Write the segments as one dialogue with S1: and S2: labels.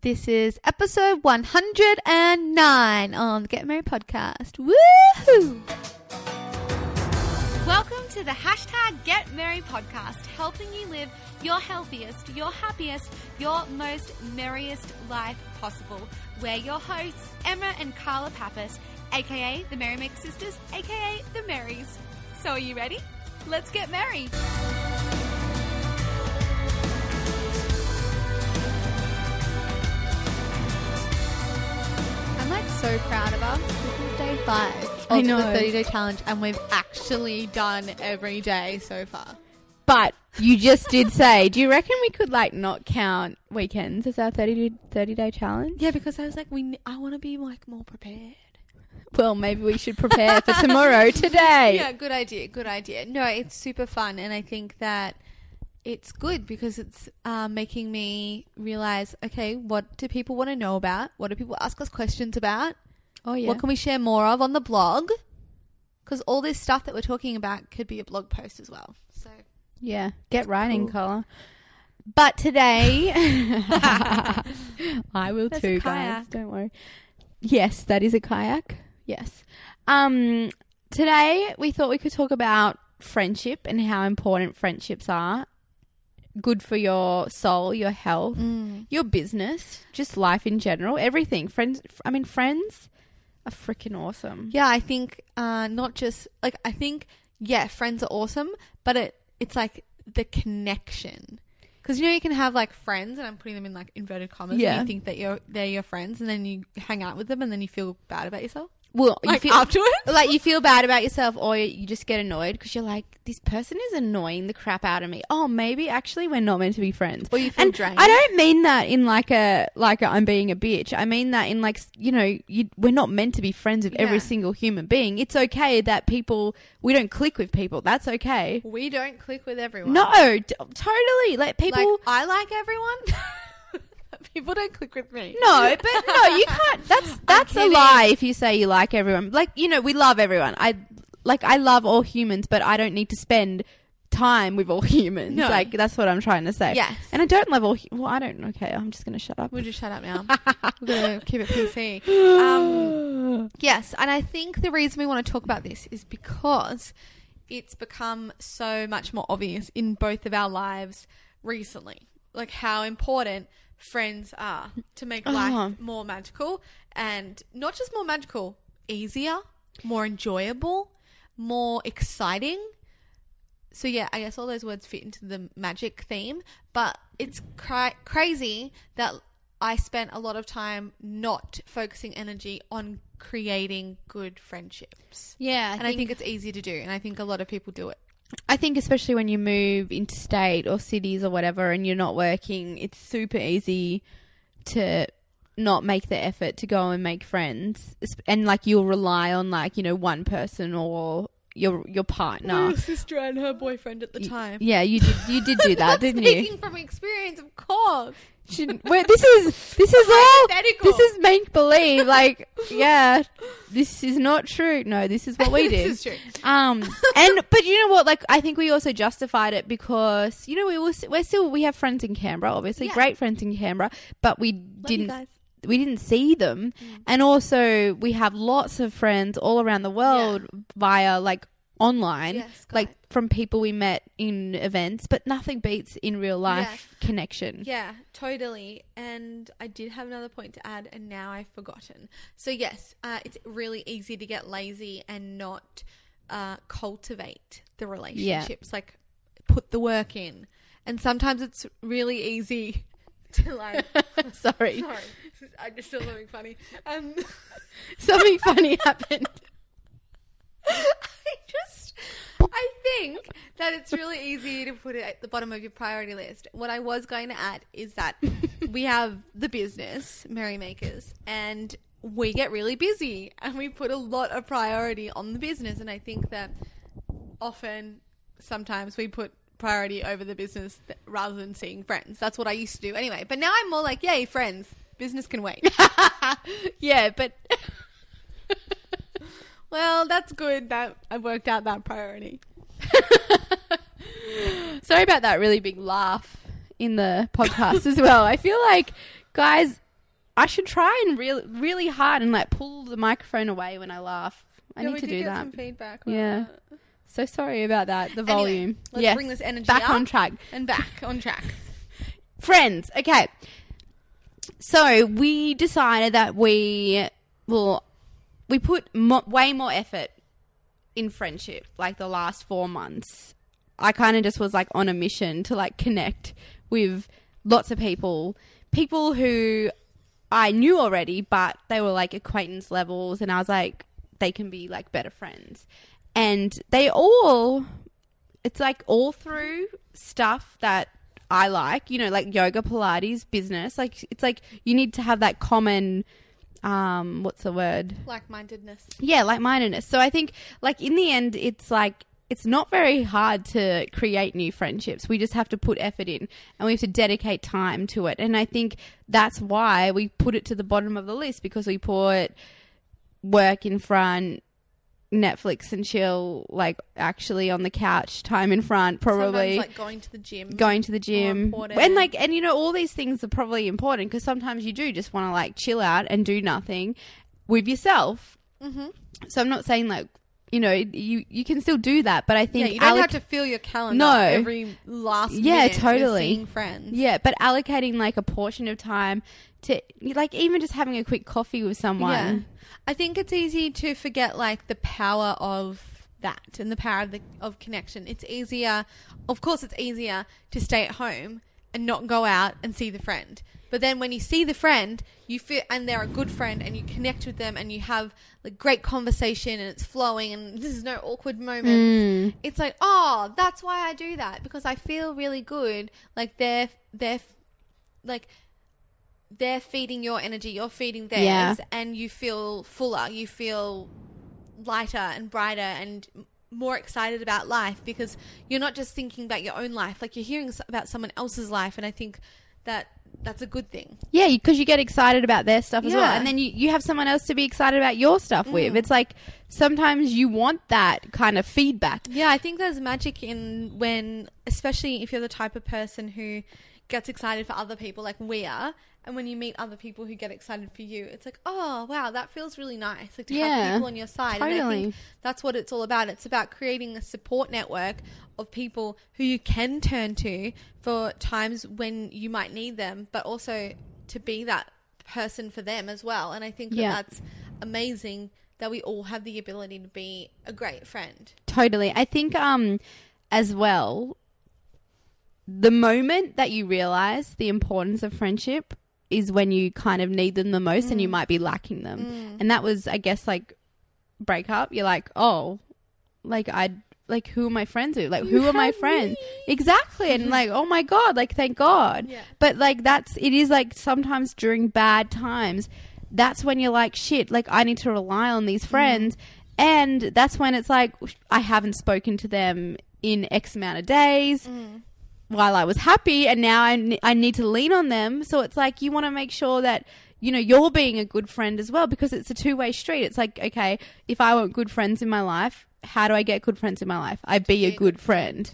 S1: This is episode 109 on the Get Merry podcast. Woohoo! Welcome to the hashtag Get Merry podcast, helping you live your healthiest, your happiest, your most merriest life possible. We're your hosts, Emma and Carla Papas, aka the Merrymaker Sisters, aka the Marys. So are you ready? Let's get merry. So proud of us. This is day five of
S2: I know.
S1: the 30 day challenge, and we've actually done every day so far.
S2: But you just did say, do you reckon we could like not count weekends as our 30 day, 30 day challenge?
S1: Yeah, because I was like, we. I want to be like more prepared.
S2: Well, maybe we should prepare for tomorrow today.
S1: Yeah, good idea. Good idea. No, it's super fun, and I think that it's good because it's uh, making me realize, okay, what do people want to know about? What do people ask us questions about?
S2: Oh, yeah.
S1: What can we share more of on the blog? Because all this stuff that we're talking about could be a blog post as well. So
S2: yeah. Get writing, Carla. But today, I will too, guys. Don't worry. Yes, that is a kayak. Yes. Um, today we thought we could talk about friendship and how important friendships are. Good for your soul, your health,
S1: Mm.
S2: your business, just life in general, everything. Friends, I mean, friends are freaking awesome.
S1: yeah, I think uh, not just like I think yeah, friends are awesome, but it it's like the connection. Because you know you can have like friends, and I'm putting them in like inverted commas.
S2: Yeah.
S1: And you think that you're they're your friends, and then you hang out with them, and then you feel bad about yourself.
S2: Well,
S1: Like
S2: you feel
S1: afterwards?
S2: like you feel bad about yourself, or you just get annoyed because you're like, this person is annoying the crap out of me. Oh, maybe actually we're not meant to be friends.
S1: Or you feel
S2: and
S1: drained.
S2: I don't mean that in like a like a, I'm being a bitch. I mean that in like you know you, we're not meant to be friends with every single human being. It's okay that people we don't click with people. That's okay.
S1: We don't click with everyone.
S2: No, t- totally. Like people.
S1: like I like everyone. People don't click with me.
S2: No, but no, you can't. That's that's a lie. If you say you like everyone, like you know, we love everyone. I like I love all humans, but I don't need to spend time with all humans.
S1: No.
S2: Like that's what I'm trying to say.
S1: Yes.
S2: and I don't love all. hu- Well, I don't. Okay, I'm just gonna shut up.
S1: We'll just shut up now. We're gonna keep it PC. Um, yes, and I think the reason we want to talk about this is because it's become so much more obvious in both of our lives recently, like how important friends are to make life
S2: Uh-huh.
S1: more magical and not just more magical, easier, more enjoyable, more exciting. So yeah, I guess all those words fit into the magic theme, but it's cra- crazy that I spent a lot of time not focusing energy on creating good friendships.
S2: Yeah,
S1: and I think it's easy to do, and I think a lot of people do it.
S2: I think especially when you move interstate or cities or whatever, and you're not working, it's super easy to not make the effort to go and make friends, and like you'll rely on like you know one person or your your partner.
S1: sister and her boyfriend at the time.
S2: Yeah, you did. You did do that, didn't you?
S1: Speaking from experience, of course.
S2: Should, wait, this is this is all. This is make believe. Like, yeah, this is not true. No, this is what we did.
S1: This is true.
S2: Um, and but you know what? Like, I think we also justified it because you know we were we're still we have friends in Canberra, obviously
S1: Yeah.
S2: great friends in Canberra, but we
S1: you
S2: didn't. We didn't see them, and also we have lots of friends all around the world via like online,
S1: Yeah,
S2: like from people we met in events. But nothing beats in real life connection.
S1: Yeah, totally. And I did have another point to add, and now I've forgotten. So, yes, uh, it's really easy to get lazy and not uh, cultivate the relationships, yeah. like put the work in. And sometimes it's really easy to, like,
S2: Sorry,
S1: sorry, I just saw something funny. Um,
S2: something funny happened.
S1: I think that it's really easy to put it at the bottom of your priority list. What I was going to add is that we have the business, Merrymakers, and we get really busy and we put a lot of priority on the business. And I think that often, sometimes we put priority over the business th- rather than seeing friends. That's what I used to do anyway. But now I'm more like, yay, friends. Business can wait.
S2: yeah, but
S1: well, that's good that I worked out that priority.
S2: sorry about that really big laugh in the podcast as well. I feel like, guys, I should try and really, really hard and like pull the microphone away when I laugh. I
S1: Yeah,
S2: need to do
S1: get
S2: that.
S1: Some feedback.
S2: Yeah.
S1: that.
S2: So sorry about that. The
S1: Anyway,
S2: volume.
S1: let's
S2: Yes.
S1: bring this energy
S2: back on track.
S1: and back on track.
S2: Friends. Okay. So we decided that we well we put mo- way more effort in friendship like the last 4 months. I kind of just was like on a mission to like connect with lots of people, people who I knew already, but they were like acquaintance levels and I was like they can be like better friends. And they all it's like all through stuff that I like, you know, like yoga, Pilates, business. Like it's like you need to have that common um what's the word?
S1: Like mindedness.
S2: Yeah, like mindedness. So I think like in the end it's like it's not very hard to create new friendships. We just have to put effort in and we have to dedicate time to it. And I think that's why we put it to the bottom of the list because we put work in front, Netflix and chill, like actually on the couch, time in front, probably
S1: Sometimes, like going to the gym.
S2: going to the gym and like and you know all these things are probably important because sometimes you do just want to like chill out and do nothing with yourself
S1: Mm-hmm.
S2: so i'm not saying like you know you you can still do that but i think
S1: Yeah, you don't
S2: alloc-
S1: have to fill your calendar
S2: No.
S1: every last
S2: Yeah,
S1: minute
S2: totally.
S1: seeing friends.
S2: yeah but allocating like a portion of time to like even just having a quick coffee with someone
S1: Yeah. I think it's easy to forget like the power of that and the power of the of connection. It's easier of course it's easier to stay at home and not go out and see the friend. But then when you see the friend, you feel and they're a good friend and you connect with them and you have like great conversation and it's flowing and there's no awkward moments.
S2: Mm.
S1: It's like, "Oh, that's why I do that because I feel really good." Like they're they're like they're feeding your energy, you're feeding theirs,
S2: Yeah.
S1: and you feel fuller, you feel lighter and brighter and more excited about life because you're not just thinking about your own life, like you're hearing about someone else's life, and I think that that's a good thing.
S2: Yeah, because you get excited about their stuff as well. And then you, you have someone else to be excited about your stuff with.
S1: Mm.
S2: It's like sometimes you want that kind of feedback.
S1: Yeah, I think there's magic in when, especially if you're the type of person who gets excited for other people, like we are, and when you meet other people who get excited for you, it's like, oh wow, that feels really nice. Like to
S2: Yeah,
S1: have people on your side, and I
S2: totally.
S1: think that's what it's all about. It's about creating a support network of people who you can turn to for times when you might need them, but also to be that person for them as well. And I think that
S2: Yeah.
S1: that's amazing that we all have the ability to be a great friend.
S2: Totally. I think um as well the moment that you realize the importance of friendship is when you kind of need them the most and you mm. might be lacking them. Mm. And that was I guess like breakup. You're like, "Oh, like I like who are my friends with? Like who are my friends?"
S1: me.
S2: Exactly. And like, "Oh my god, like thank God."
S1: Yeah.
S2: But like that's it is like sometimes during bad times that's when you're like shit like I need to rely on these mm. friends and that's when it's like I haven't spoken to them in X amount of days while I was happy and now I, I need to lean on them so it's like you want to make sure that you know you're being a good friend as well because it's a two-way street it's like okay if I want good friends in my life how do I get good friends in my life I be a good friend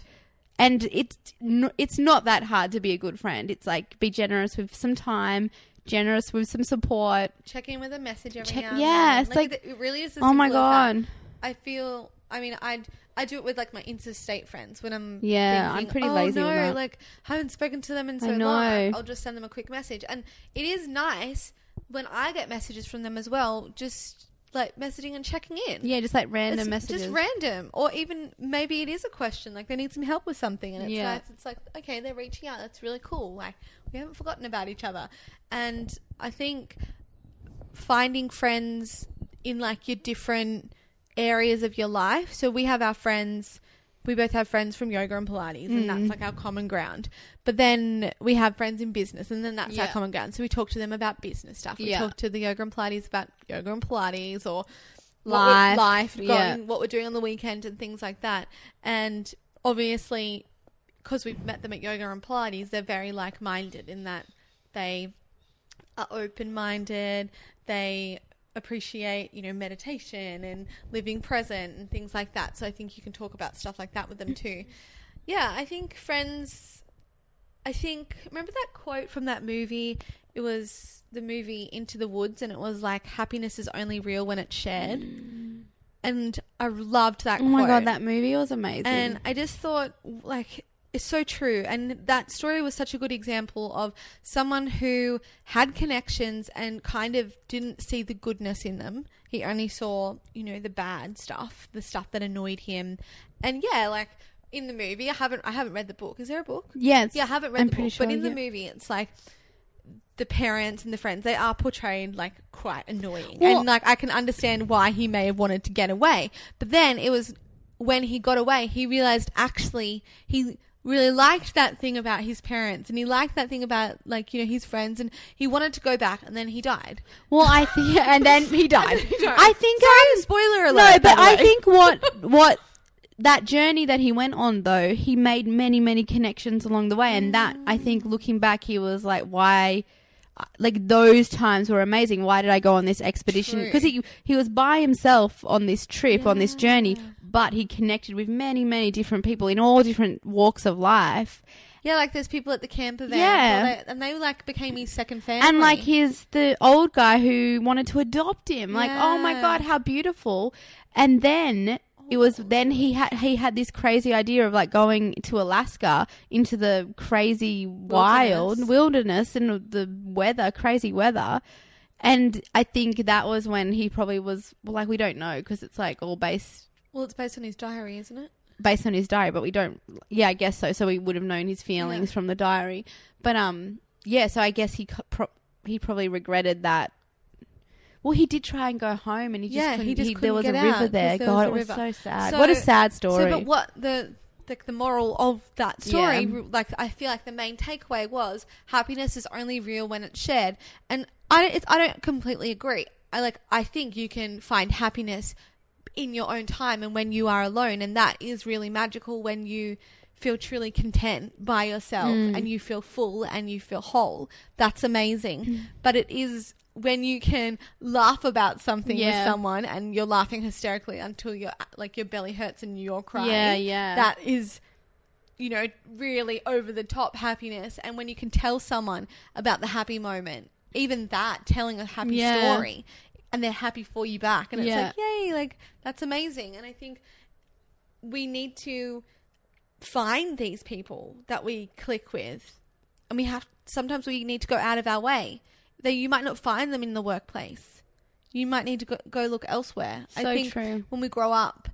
S2: and it's n- it's not that hard to be a good friend. It's like be generous with some time, generous with some support.
S1: check in with a message every
S2: Check-
S1: now and
S2: yeah,
S1: then.
S2: it's like-
S1: it really is.
S2: Oh my
S1: simple as that.
S2: god.
S1: I feel. I mean, I I do it with like my interstate friends when I'm.
S2: Yeah, I'm pretty
S1: oh,
S2: lazy
S1: no,
S2: with that."
S1: Like haven't spoken to them in so long. I'll just send them a quick message, and it is nice when I get messages from them as well. Just like messaging and checking in.
S2: Yeah, just like random
S1: It's
S2: messages.
S1: Just random, or even maybe it is a question like they need some help with something, and it's
S2: Yeah.
S1: nice. It's like okay, they're reaching out. That's really cool. Like we haven't forgotten about each other, and I think finding friends in like your different areas of your life. So we have our friends we both have friends from yoga and Pilates, and
S2: Mm.
S1: that's like our common ground. But then we have friends in business, and then that's our common ground. So we talk to them about business stuff. We
S2: Yeah.
S1: talk to the yoga and Pilates about yoga and Pilates or
S2: Life,
S1: life, going,
S2: yeah.
S1: what we're doing on the weekend, and things like that. And obviously, because we've met them at yoga and Pilates, they're very like minded in that they are open minded. They appreciate, you know, meditation and living present and things like that. So I think you can talk about stuff like that with them too. Yeah, I think friends. I think remember that quote from that movie. It was the movie Into the Woods, and it was like happiness is only real when it's shared. And I loved that.
S2: Oh my god, that movie was amazing.
S1: And I just thought, like, it's so true. And that story was such a good example of someone who had connections and kind of didn't see the goodness in them. He only saw, you know, the bad stuff, the stuff that annoyed him. And yeah, like in the movie, I haven't, I haven't read the book. Is there a book?
S2: yes,
S1: Yeah, I haven't read
S2: I'm
S1: the book,
S2: pretty
S1: but
S2: sure,
S1: in the movie, it's like the parents and the friends they are portrayed like quite annoying,
S2: Well-
S1: and like I can understand why he may have wanted to get away. But then it was when he got away, he realized actually he really liked that thing about his parents, and he liked that thing about like you know his friends, and he wanted to go back, and then he died.
S2: Well, I think, and then he died.
S1: He died.
S2: I think.
S1: Sorry,
S2: um,
S1: spoiler alert.
S2: no, but I think what what that journey that he went on though, he made many many connections along the way, and that I think looking back, he was like, why. Like those times were amazing. Why did I go on this expedition? Because he he was by himself on this trip, on this journey, but he connected with many many different people in all different walks of life.
S1: yeah, like there's people at the camper van,
S2: Yeah.
S1: they- and they like became his second family,
S2: and like his the old guy who wanted to adopt him. Like oh my god how beautiful. And then it was oh. then he had he had this crazy idea of like going to Alaska into the crazy wild wilderness. and the weather crazy weather. And I think that was when he probably was well, like we don't know because it's like all based
S1: well, it's based on his diary, isn't it?
S2: based on his diary, but we don't. Yeah, I guess so. So we would have known his feelings
S1: Yeah.
S2: from the diary. But um, yeah. So I guess he pro- he probably regretted that. Well, he did try and go home, and he just
S1: Yeah,
S2: couldn't,
S1: he just
S2: there
S1: couldn't
S2: was a river there.
S1: there
S2: God,
S1: was
S2: it was
S1: river.
S2: so sad.
S1: So-
S2: what a sad story.
S1: So, but what the the, the moral of that story,
S2: Yeah.
S1: like I feel like the main takeaway was happiness is only real when it's shared, and I don't, it's, I don't completely agree. I like I think you can find happiness in your own time and when you are alone, and that is really magical when you feel truly content by yourself
S2: Mm.
S1: and you feel full and you feel whole. That's amazing,
S2: Mm.
S1: but it is. When you can laugh about something with someone and you're laughing hysterically until your like your belly hurts and you're crying,
S2: Yeah, yeah.
S1: that is you know really over the top happiness and when you can tell someone about the happy moment even that telling a happy
S2: Yeah.
S1: story and they're happy for you back. And it's
S2: Yeah.
S1: like yay like that's amazing. And i think we need to find these people that we click with. And we have sometimes we need to go out of our way. That you might not find them in the workplace. You might need to go, go look elsewhere.
S2: So
S1: i think
S2: true.
S1: when we grow up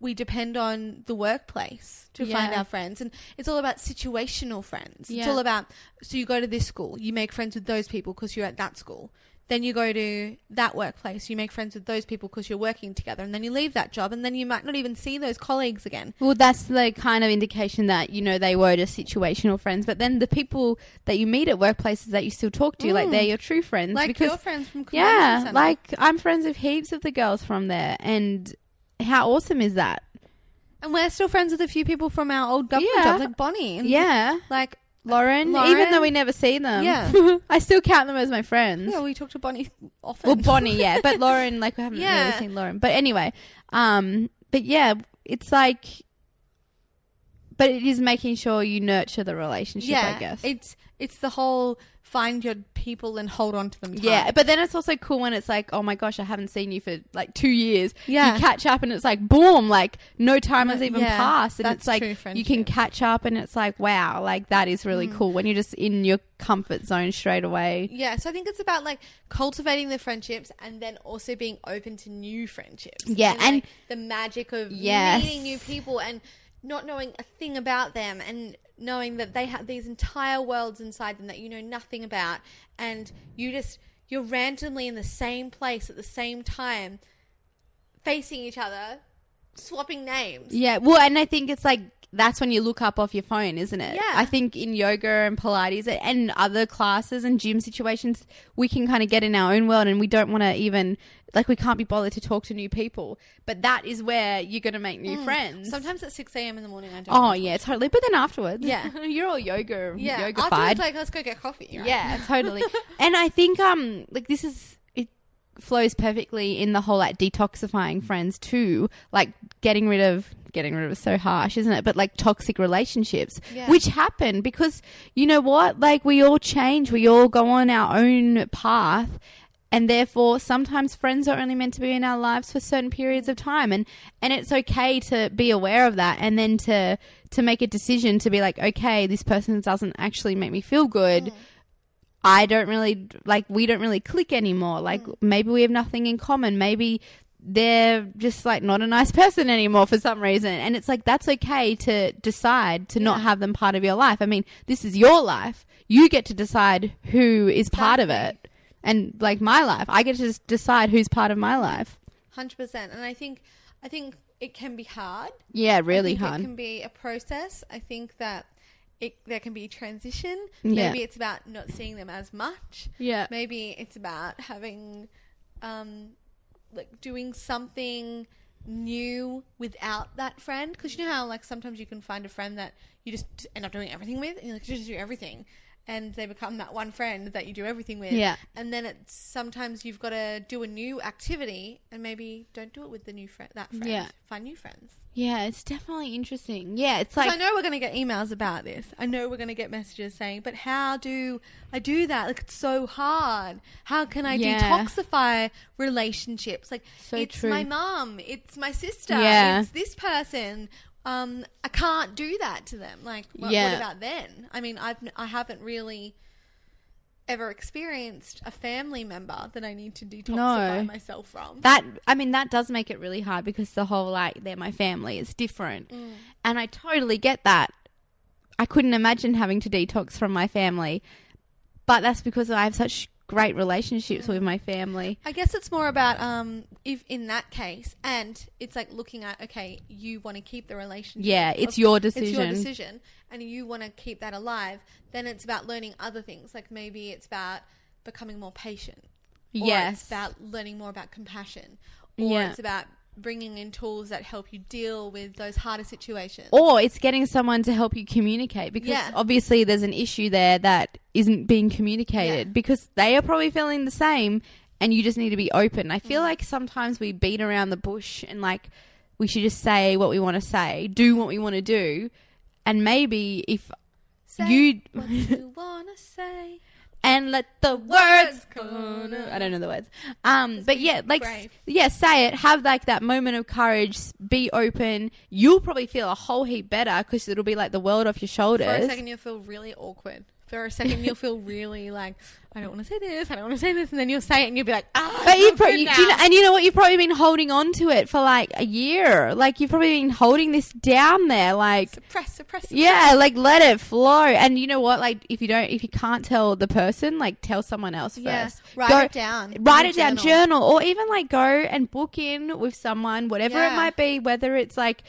S1: we depend on the workplace to find our friends. And it's all about situational friends. It's all about so you go to this school you make friends with those people because you're at that school then you go to that workplace you make friends with those people because you're working together and then you leave that job and then you might not even see those colleagues again
S2: Well, that's the kind of indication that you know they were just situational friends. But then the people that you meet at workplaces that you still talk to, like
S1: Mm.
S2: they're your true friends.
S1: like
S2: because
S1: your friends from
S2: yeah,
S1: Centre.
S2: like I'm friends with heaps of the girls from there, and how awesome is that?
S1: and we're still friends with a few people from our old government
S2: Yeah.
S1: jobs like bonnie and
S2: Yeah,
S1: like
S2: Lauren,
S1: Lauren.
S2: even though we never see them,
S1: Yeah.
S2: I still count them as my friends.
S1: yeah we talk to bonnie often
S2: well, Bonnie, yeah, but Lauren, like we haven't
S1: Yeah.
S2: really seen Lauren. But anyway, um, but yeah, it's like, but it is making sure you nurture the relationship.
S1: yeah
S2: I guess.
S1: it's it's the whole find your people and hold on to them
S2: Yeah, but then it's also cool when it's like, oh my gosh, I haven't seen you for like two years.
S1: Yeah.
S2: you catch up and it's like, boom, like no time has even
S1: yeah,
S2: passed, and it's like you can catch up, and it's like, wow, like that is really
S1: Mm.
S2: cool when you're just in your comfort zone straight away.
S1: Yeah, so I think it's about like cultivating the friendships and then also being open to new friendships.
S2: Yeah, and-
S1: like, the magic of
S2: Yes.
S1: meeting new people and not knowing a thing about them and knowing that they have these entire worlds inside them that you know nothing about and you just you're randomly in the same place at the same time facing each other swapping names.
S2: Yeah, well, and I think it's like that's when you look up off your phone, isn't it?
S1: Yeah.
S2: I think in yoga and Pilates and other classes and gym situations, we can kind of get in our own world and we don't want to even, like, we can't be bothered to talk to new people. But that is where you're going to make new friends.
S1: Sometimes at six a.m. in the morning, I don't.
S2: Oh, yeah, totally. But then afterwards,
S1: Yeah.
S2: you're all yoga,
S1: yeah.
S2: yoga
S1: Afterwards, like let's go get coffee. Right?
S2: Yeah, totally. and I think um like this is flows perfectly in the whole like detoxifying friends too, like getting rid of getting rid of is so harsh, isn't it? But like toxic relationships,
S1: Yeah.
S2: which happen because you know what? Like we all change, we all go on our own path. And therefore, sometimes friends are only meant to be in our lives for certain periods of time, and and it's okay to be aware of that, and then to to make a decision to be like, okay, this person doesn't actually make me feel good. Mm. I don't really like we don't really click anymore. Like mm. maybe we have nothing in common. Maybe they're just like not a nice person anymore for some reason. And it's like that's okay to decide to not have them part of your life. I mean, this is your life. You get to decide who is part of it. And like my life, I get to just decide who's part of my life.
S1: hundred percent. And I think, I think it can be hard.
S2: Yeah, really
S1: I think
S2: hard.
S1: It can be a process. I think that it there can be transition.
S2: Yeah.
S1: Maybe it's about not seeing them as much.
S2: Yeah.
S1: Maybe it's about having, um, like doing something new without that friend. Because you know how like sometimes you can find a friend that you just end up doing everything with, and you like just do everything. And they become that one friend that you do everything with.
S2: Yeah.
S1: And then it's sometimes you've got to do a new activity, and maybe don't do it with the new friend. That friend.
S2: Yeah.
S1: Find new friends.
S2: Yeah, it's definitely interesting. Yeah, it's like
S1: I know we're going to get emails about this. I know we're going to get messages saying, "But how do I do that? Like it's so hard. How can I
S2: Yeah.
S1: detoxify relationships? Like
S2: So
S1: it's
S2: true.
S1: my mom, it's my sister,
S2: Yeah.
S1: it's this person. Um, I can't do that to them. Like, what,
S2: Yeah.
S1: what about then? I mean, I've I haven't really ever experienced a family member that I need to detoxify
S2: No.
S1: myself from.
S2: that i mean that does make it really hard because the whole like they're my family is different
S1: Mm.
S2: and i totally get that i couldn't imagine having to detox from my family but that's because i have such great relationships with my family
S1: I guess it's more about um if in that case, and it's like looking at okay, you want to keep the relationship.
S2: Yeah, it's
S1: of-
S2: your decision.
S1: It's your
S2: decision.
S1: and you want to keep that alive. Then it's about learning other things. Like maybe it's about becoming more patient. Or
S2: Yes.
S1: it's about learning more about compassion. Or
S2: Yeah.
S1: it's about bringing in tools that help you deal with those harder situations.
S2: or it's getting someone to help you communicate because
S1: Yeah.
S2: obviously there's an issue there that isn't being communicated
S1: Yeah.
S2: because they are probably feeling the same and you just need to be open. I
S1: Mm.
S2: feel like sometimes we beat around the bush and like we should just say what we want to say, do what we want to do, and maybe if
S1: Say
S2: you
S1: what you wanna say.
S2: And let the words come. I don't know the words. Um, but yeah, like
S1: brave.
S2: yeah, say it. Have like that moment of courage. Be open. You'll probably feel a whole heap better because it'll be like the world off your shoulders.
S1: For a second, you'll feel really awkward. For a second, you'll feel really like, I don't want to say this, I don't want to say this, and then you'll say it, and you'll be like, ah,
S2: But you pro- you, you know, and you know what? You've probably been holding on to it for like a year. Like you've probably been holding this down there. Like
S1: suppress, suppress, suppress.
S2: yeah, like let it flow. And you know what? Like if you don't, if you can't tell the person, like tell someone else
S1: Yeah.
S2: first.
S1: Write
S2: Go-
S1: it down.
S2: Write it down,
S1: journal.
S2: journal, or even like go and book in with someone, whatever it might be. Whether it's like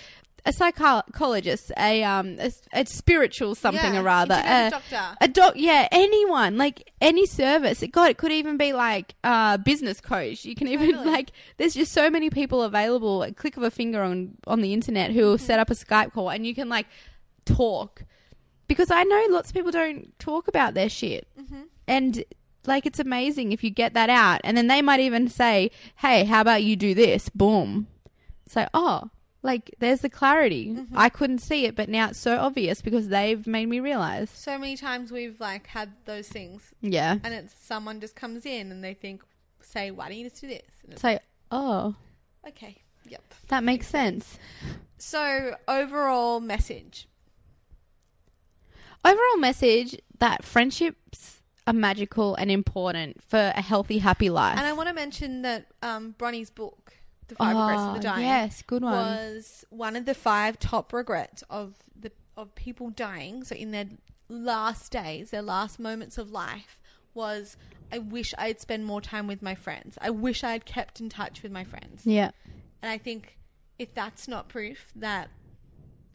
S2: a psychologist, a um, a, a spiritual something
S1: Yeah,
S2: or rather, a,
S1: doctor.
S2: a doc, yeah, anyone, like any service. God, it could even be like a business coach. You can even
S1: Totally.
S2: like, there's just so many people available. A click of a finger on on the internet who will
S1: Mm-hmm.
S2: set up a Skype call, and you can like talk. Because I know lots of people don't talk about their shit,
S1: Mm-hmm.
S2: and like it's amazing if you get that out, and then they might even say, "Hey, how about you do this?" Boom. So, oh, like there's the clarity.
S1: Mm-hmm.
S2: I couldn't see it, but now it's so obvious because they've made me realize.
S1: So many times we've like had those things,
S2: Yeah.
S1: and it's someone just comes in and they think, say, why don't you just do this? And it's
S2: Say, oh,
S1: okay, yep.
S2: that makes sense.
S1: So overall message.
S2: Overall message that friendships are magical and important for a healthy, happy life.
S1: And I want to mention that um, Bronnie's book, The Five Regrets of the ah,
S2: Oh,
S1: Dying,
S2: yes, good one.
S1: was one of the five top regrets of the of people dying. So in their last days, their last moments of life, was I wish I had spent more time with my friends. I wish I had kept in touch with my friends.
S2: yeah.
S1: And I think if that's not proof that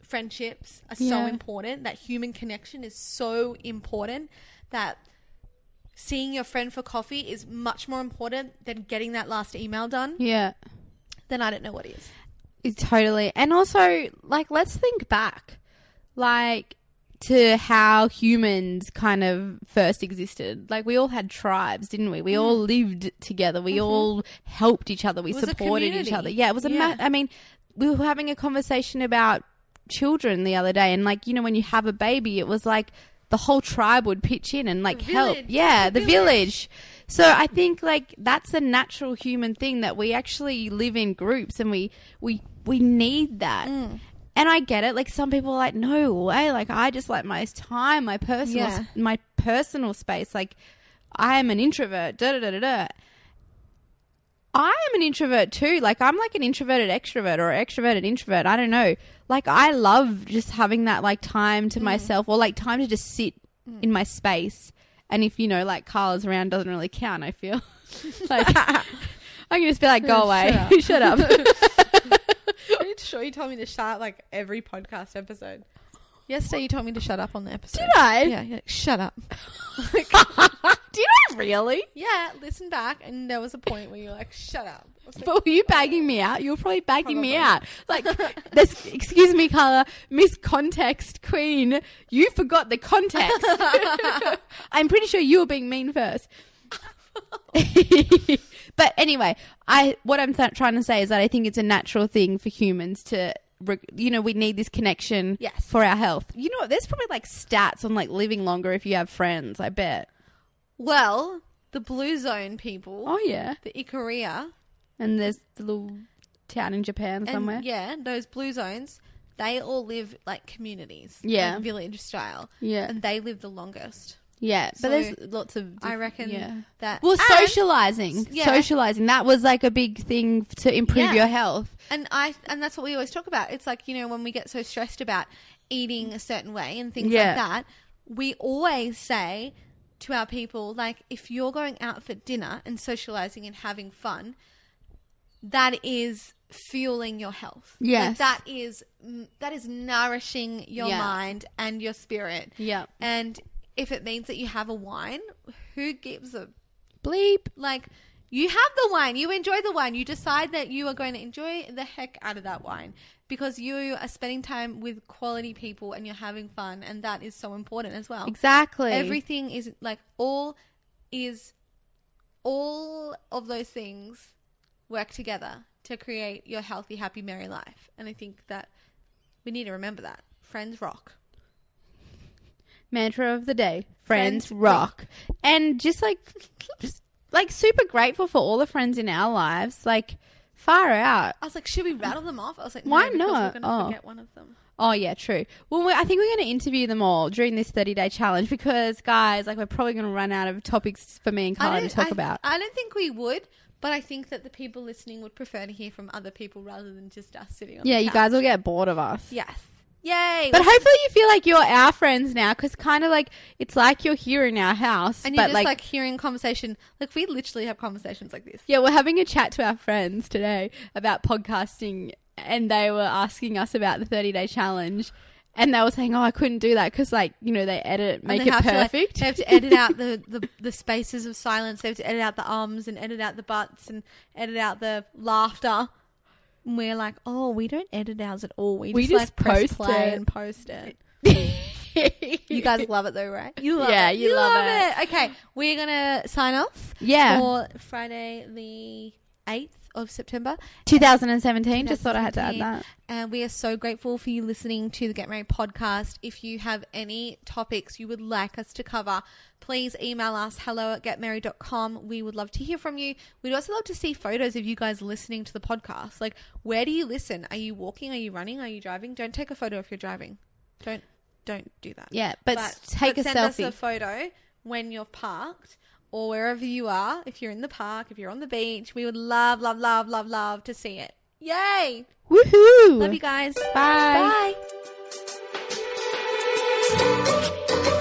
S1: friendships are so important, that human connection is so important, that seeing your friend for coffee is much more important than getting that last email done,
S2: Yeah.
S1: Then I don't know what is.
S2: It- Totally. And also, like, let's think back, like, to how humans kind of first existed. Like, we all had tribes, didn't we? We all lived together. We all helped each other. We
S1: Mm-hmm. It was a
S2: supported each other. Yeah, it was a.
S1: Yeah.
S2: Ma- I mean, we were having a conversation about children the other day, and like, you know, when you have a baby, it was like the whole tribe would pitch in and like help. Yeah,
S1: The
S2: the
S1: village.
S2: village. So I think like that's a natural human thing that we actually live in groups and we we we need that.
S1: Mm.
S2: And I get it. Like some people are like, no way. Like I just like my time, my personal,
S1: Yeah.
S2: my personal space. Like I am an introvert. Da da da da da. I am an introvert too. Like I'm like an introverted extrovert or extroverted introvert. I don't know. Like I love just having that like time
S1: Mm.
S2: to myself or like time to just sit in my space. And if you know, like Carla's around, doesn't really count. I feel like I can just be like, go away, shut up.
S1: Are you sure you told me to shut up like every podcast episode? Yesterday you told me to shut up on the episode.
S2: Did I?
S1: Yeah, you're like, shut up.
S2: Did I really?
S1: Yeah, listen back, and there was a point where you were like, shut up. I was like,
S2: But were you bagging me out? You were probably bagging me out. Like, this, excuse me, Carla, Miss Context Queen, you forgot the context. I'm pretty sure you were being mean first. but anyway, I what I'm th- trying to say is that I think it's a natural thing for humans to, you know, we need this connection
S1: Yes.
S2: for our health. You know, there's probably like stats on like living longer if you have friends. I bet.
S1: well, the blue zone people,
S2: Oh yeah,
S1: the Ikaria,
S2: and there's the little town in Japan
S1: and
S2: somewhere.
S1: yeah, those blue zones, they all live like communities,
S2: Yeah.
S1: like village style,
S2: Yeah.
S1: and they live the longest.
S2: Yeah, but
S1: So,
S2: there's lots of.
S1: I reckon
S2: Yeah.
S1: that.
S2: Well,
S1: and-
S2: socializing,
S1: yeah.
S2: socializing. That was like a big thing to improve
S1: Yeah.
S2: your health.
S1: And I and that's what we always talk about. It's like, you know, when we get so stressed about eating a certain way and things
S2: Yeah.
S1: like that, we always say to our people like if you're going out for dinner and socializing and having fun, that is fueling your health. Like,
S2: Yes.
S1: that is that is nourishing your
S2: Yeah.
S1: mind and your spirit.
S2: Yeah.
S1: And if it means that you have a wine, who gives a
S2: Bleep.
S1: like you have the wine, you enjoy the wine, you decide that you are going to enjoy the heck out of that wine because you are spending time with quality people and you're having fun, and that is so important as well.
S2: Exactly.
S1: Everything is like all is all of those things work together to create your healthy, happy, merry life, and I think that we need to remember that friends rock.
S2: Mantra of the day: friends,
S1: Friends
S2: rock. And just like, just like super grateful for all the friends in our lives. Like, far out.
S1: I was like, should we rattle them off? I was like, no,
S2: Why not?
S1: We're going to
S2: Oh.
S1: forget one of them.
S2: Oh yeah, true. Well, we I think we're going to interview them all during this 30 day challenge because, guys, like we're probably going to run out of topics for me and Carla to talk
S1: I-
S2: about.
S1: I don't think we would, but I think that the people listening would prefer to hear from other people rather than just us sitting on
S2: yeah, you guys will get bored of us.
S1: Yes. Yay.
S2: But hopefully you feel like you're our friends now because kind of like it's like you're here in our house.
S1: and you're
S2: but
S1: just
S2: like,
S1: like, hearing conversation. Like we literally have conversations like this.
S2: yeah, we're having a chat to our friends today about podcasting and they were asking us about the 30 day challenge. And they were saying, "Oh, I couldn't do that because, like, you know, they edit make
S1: they
S2: it
S1: have to, like,
S2: perfect.
S1: they have to edit out the, the, the spaces of silence. They have to edit out the ums and edit out the butts and edit out the laughter. And we're like, oh, we don't edit ours at all. We,
S2: We
S1: just,
S2: just
S1: like press
S2: post
S1: play
S2: it.
S1: and post it. You guys love it though, right? You love
S2: Yeah,
S1: it.
S2: you love
S1: it. Okay, we're gonna sign off.
S2: Yeah.
S1: For Friday the eighth of September.
S2: 2017. Just thought I had to add that.
S1: And we are so grateful for you listening to the Get Merry podcast. If you have any topics you would like us to cover, please email us hello at getmerry.com. We would love to hear from you. We'd also love to see photos of you guys listening to the podcast. Like, where do you listen? Are you walking? Are you running? Are you driving? Don't take a photo if you're driving. Don't don't do that.
S2: Yeah, but, take
S1: but
S2: a
S1: send
S2: selfie.
S1: us a photo when you're parked or wherever you are. If you're in the park, if you're on the beach, we would love, love, love, love, love to see it. Yay!
S2: Woohoo!
S1: Love you guys.
S2: Bye.
S1: Bye.